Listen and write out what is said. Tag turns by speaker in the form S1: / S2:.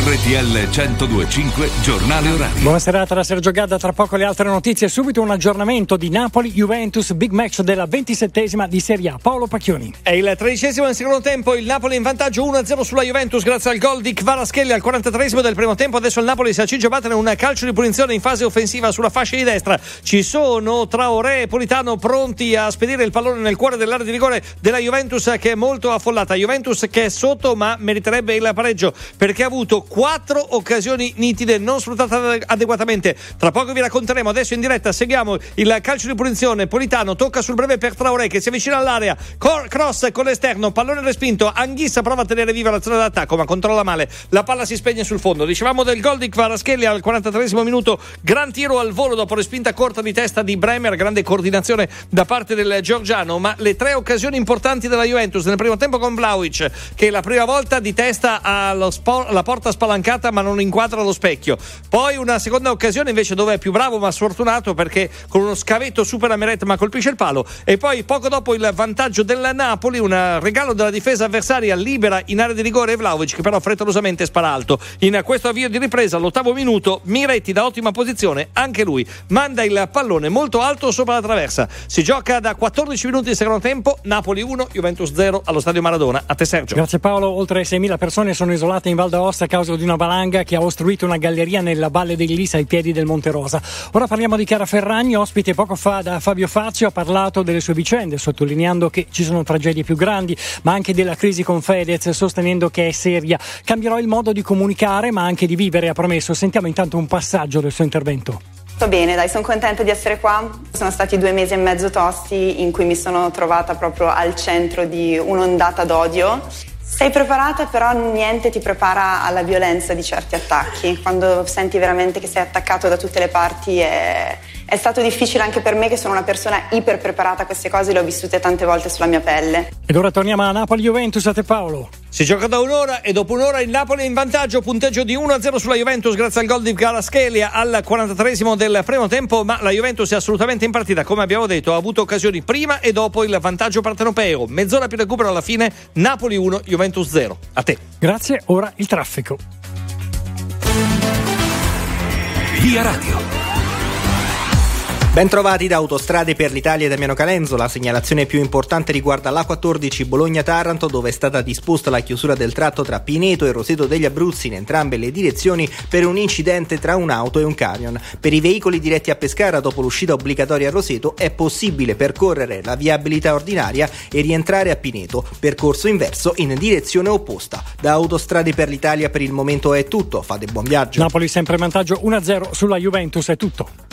S1: RTL 1025 Giornale Orario.
S2: Buona serata da Sergio Gadda, tra poco le altre notizie. Subito un aggiornamento di Napoli-Juventus, big match della ventisettesima di Serie A. Paolo Pacchioni.
S3: È il tredicesimo nel secondo tempo, il Napoli in vantaggio 1-0 sulla Juventus grazie al gol di Kvaraschelli al 43 del primo tempo. Adesso il Napoli si accinge a battere un calcio di punizione in fase offensiva sulla fascia di destra. Ci sono Traoré e Politano pronti a spedire il pallone nel cuore dell'area di rigore della Juventus che è molto affollata. Juventus che è sotto ma meriterebbe il pareggio perché ha avuto quattro occasioni nitide non sfruttate adeguatamente. Tra poco vi racconteremo. Adesso in diretta seguiamo il calcio di punizione. Politano tocca sul breve per Traoré che si avvicina all'area. Cor- cross con l'esterno, pallone respinto. Anghissa prova a tenere viva l'azione d'attacco ma controlla male. La palla si spegne sul fondo. Dicevamo del gol di Kvaraschelli al 43 minuto. Gran tiro al volo dopo respinta corta di testa di Bremer. Grande coordinazione da parte del Giorgiano. Ma le tre occasioni importanti della Juventus nel primo tempo con Vlaovic che la prima volta di testa ha spo- la porta spalancata ma non inquadra lo specchio. Poi una seconda occasione invece dove è più bravo ma sfortunato perché con uno scavetto supera Meret ma colpisce il palo. E poi poco dopo il vantaggio del Napoli, un regalo della difesa avversaria libera in area di rigore Vlaovic che però frettolosamente spara alto. In questo avvio di ripresa all'ottavo minuto Miretti da ottima posizione, anche lui manda il pallone molto alto sopra la traversa. Si gioca da 14 minuti di secondo tempo, Napoli 1, Juventus 0 allo stadio Maradona. A te Sergio.
S2: Grazie Paolo, oltre 6.000 persone sono isolate in Val d'Aosta causa di una valanga che ha ostruito una galleria nella Valle dei Lisa ai piedi del Monte Rosa. Ora parliamo di Chiara Ferragni, ospite poco fa da Fabio Fazio, ha parlato delle sue vicende, sottolineando che ci sono tragedie più grandi, ma anche della crisi con Fedez, sostenendo che è seria. Cambierò il modo di comunicare, ma anche di vivere, ha promesso. Sentiamo intanto un passaggio del suo intervento.
S4: Sto bene, dai, sono contenta di essere qua. Sono stati due mesi e mezzo tosti in cui mi sono trovata proprio al centro di un'ondata d'odio. Sei preparata, però niente ti prepara alla violenza di certi attacchi. Quando senti veramente che sei attaccato da tutte le parti è, è stato difficile anche per me che sono una persona iper preparata a queste cose, le ho vissute tante volte sulla mia pelle.
S2: Ed ora torniamo a Napoli-Juventus, a te Paolo.
S3: Si gioca da un'ora e dopo un'ora il Napoli è in vantaggio, punteggio di 1-0 sulla Juventus grazie al gol di Karaschelia al 43 del primo tempo, ma la Juventus è assolutamente in partita, come abbiamo detto, ha avuto occasioni prima e dopo il vantaggio partenopeo. Mezz'ora più recupero alla fine, Napoli 1, Juventus 0. A te.
S2: Grazie, ora il traffico.
S1: Via Radio.
S5: Bentrovati da Autostrade per l'Italia Damiano Calenzo. La segnalazione più importante riguarda l'A14 Bologna-Taranto, dove è stata disposta la chiusura del tratto tra Pineto e Roseto degli Abruzzi in entrambe le direzioni per un incidente tra un'auto e un camion. Per i veicoli diretti a Pescara, dopo l'uscita obbligatoria a Roseto, è possibile percorrere la viabilità ordinaria e rientrare a Pineto, percorso inverso in direzione opposta. Da Autostrade per l'Italia per il momento è tutto. Fate buon viaggio.
S2: Napoli sempre in vantaggio 1-0 sulla Juventus, è tutto.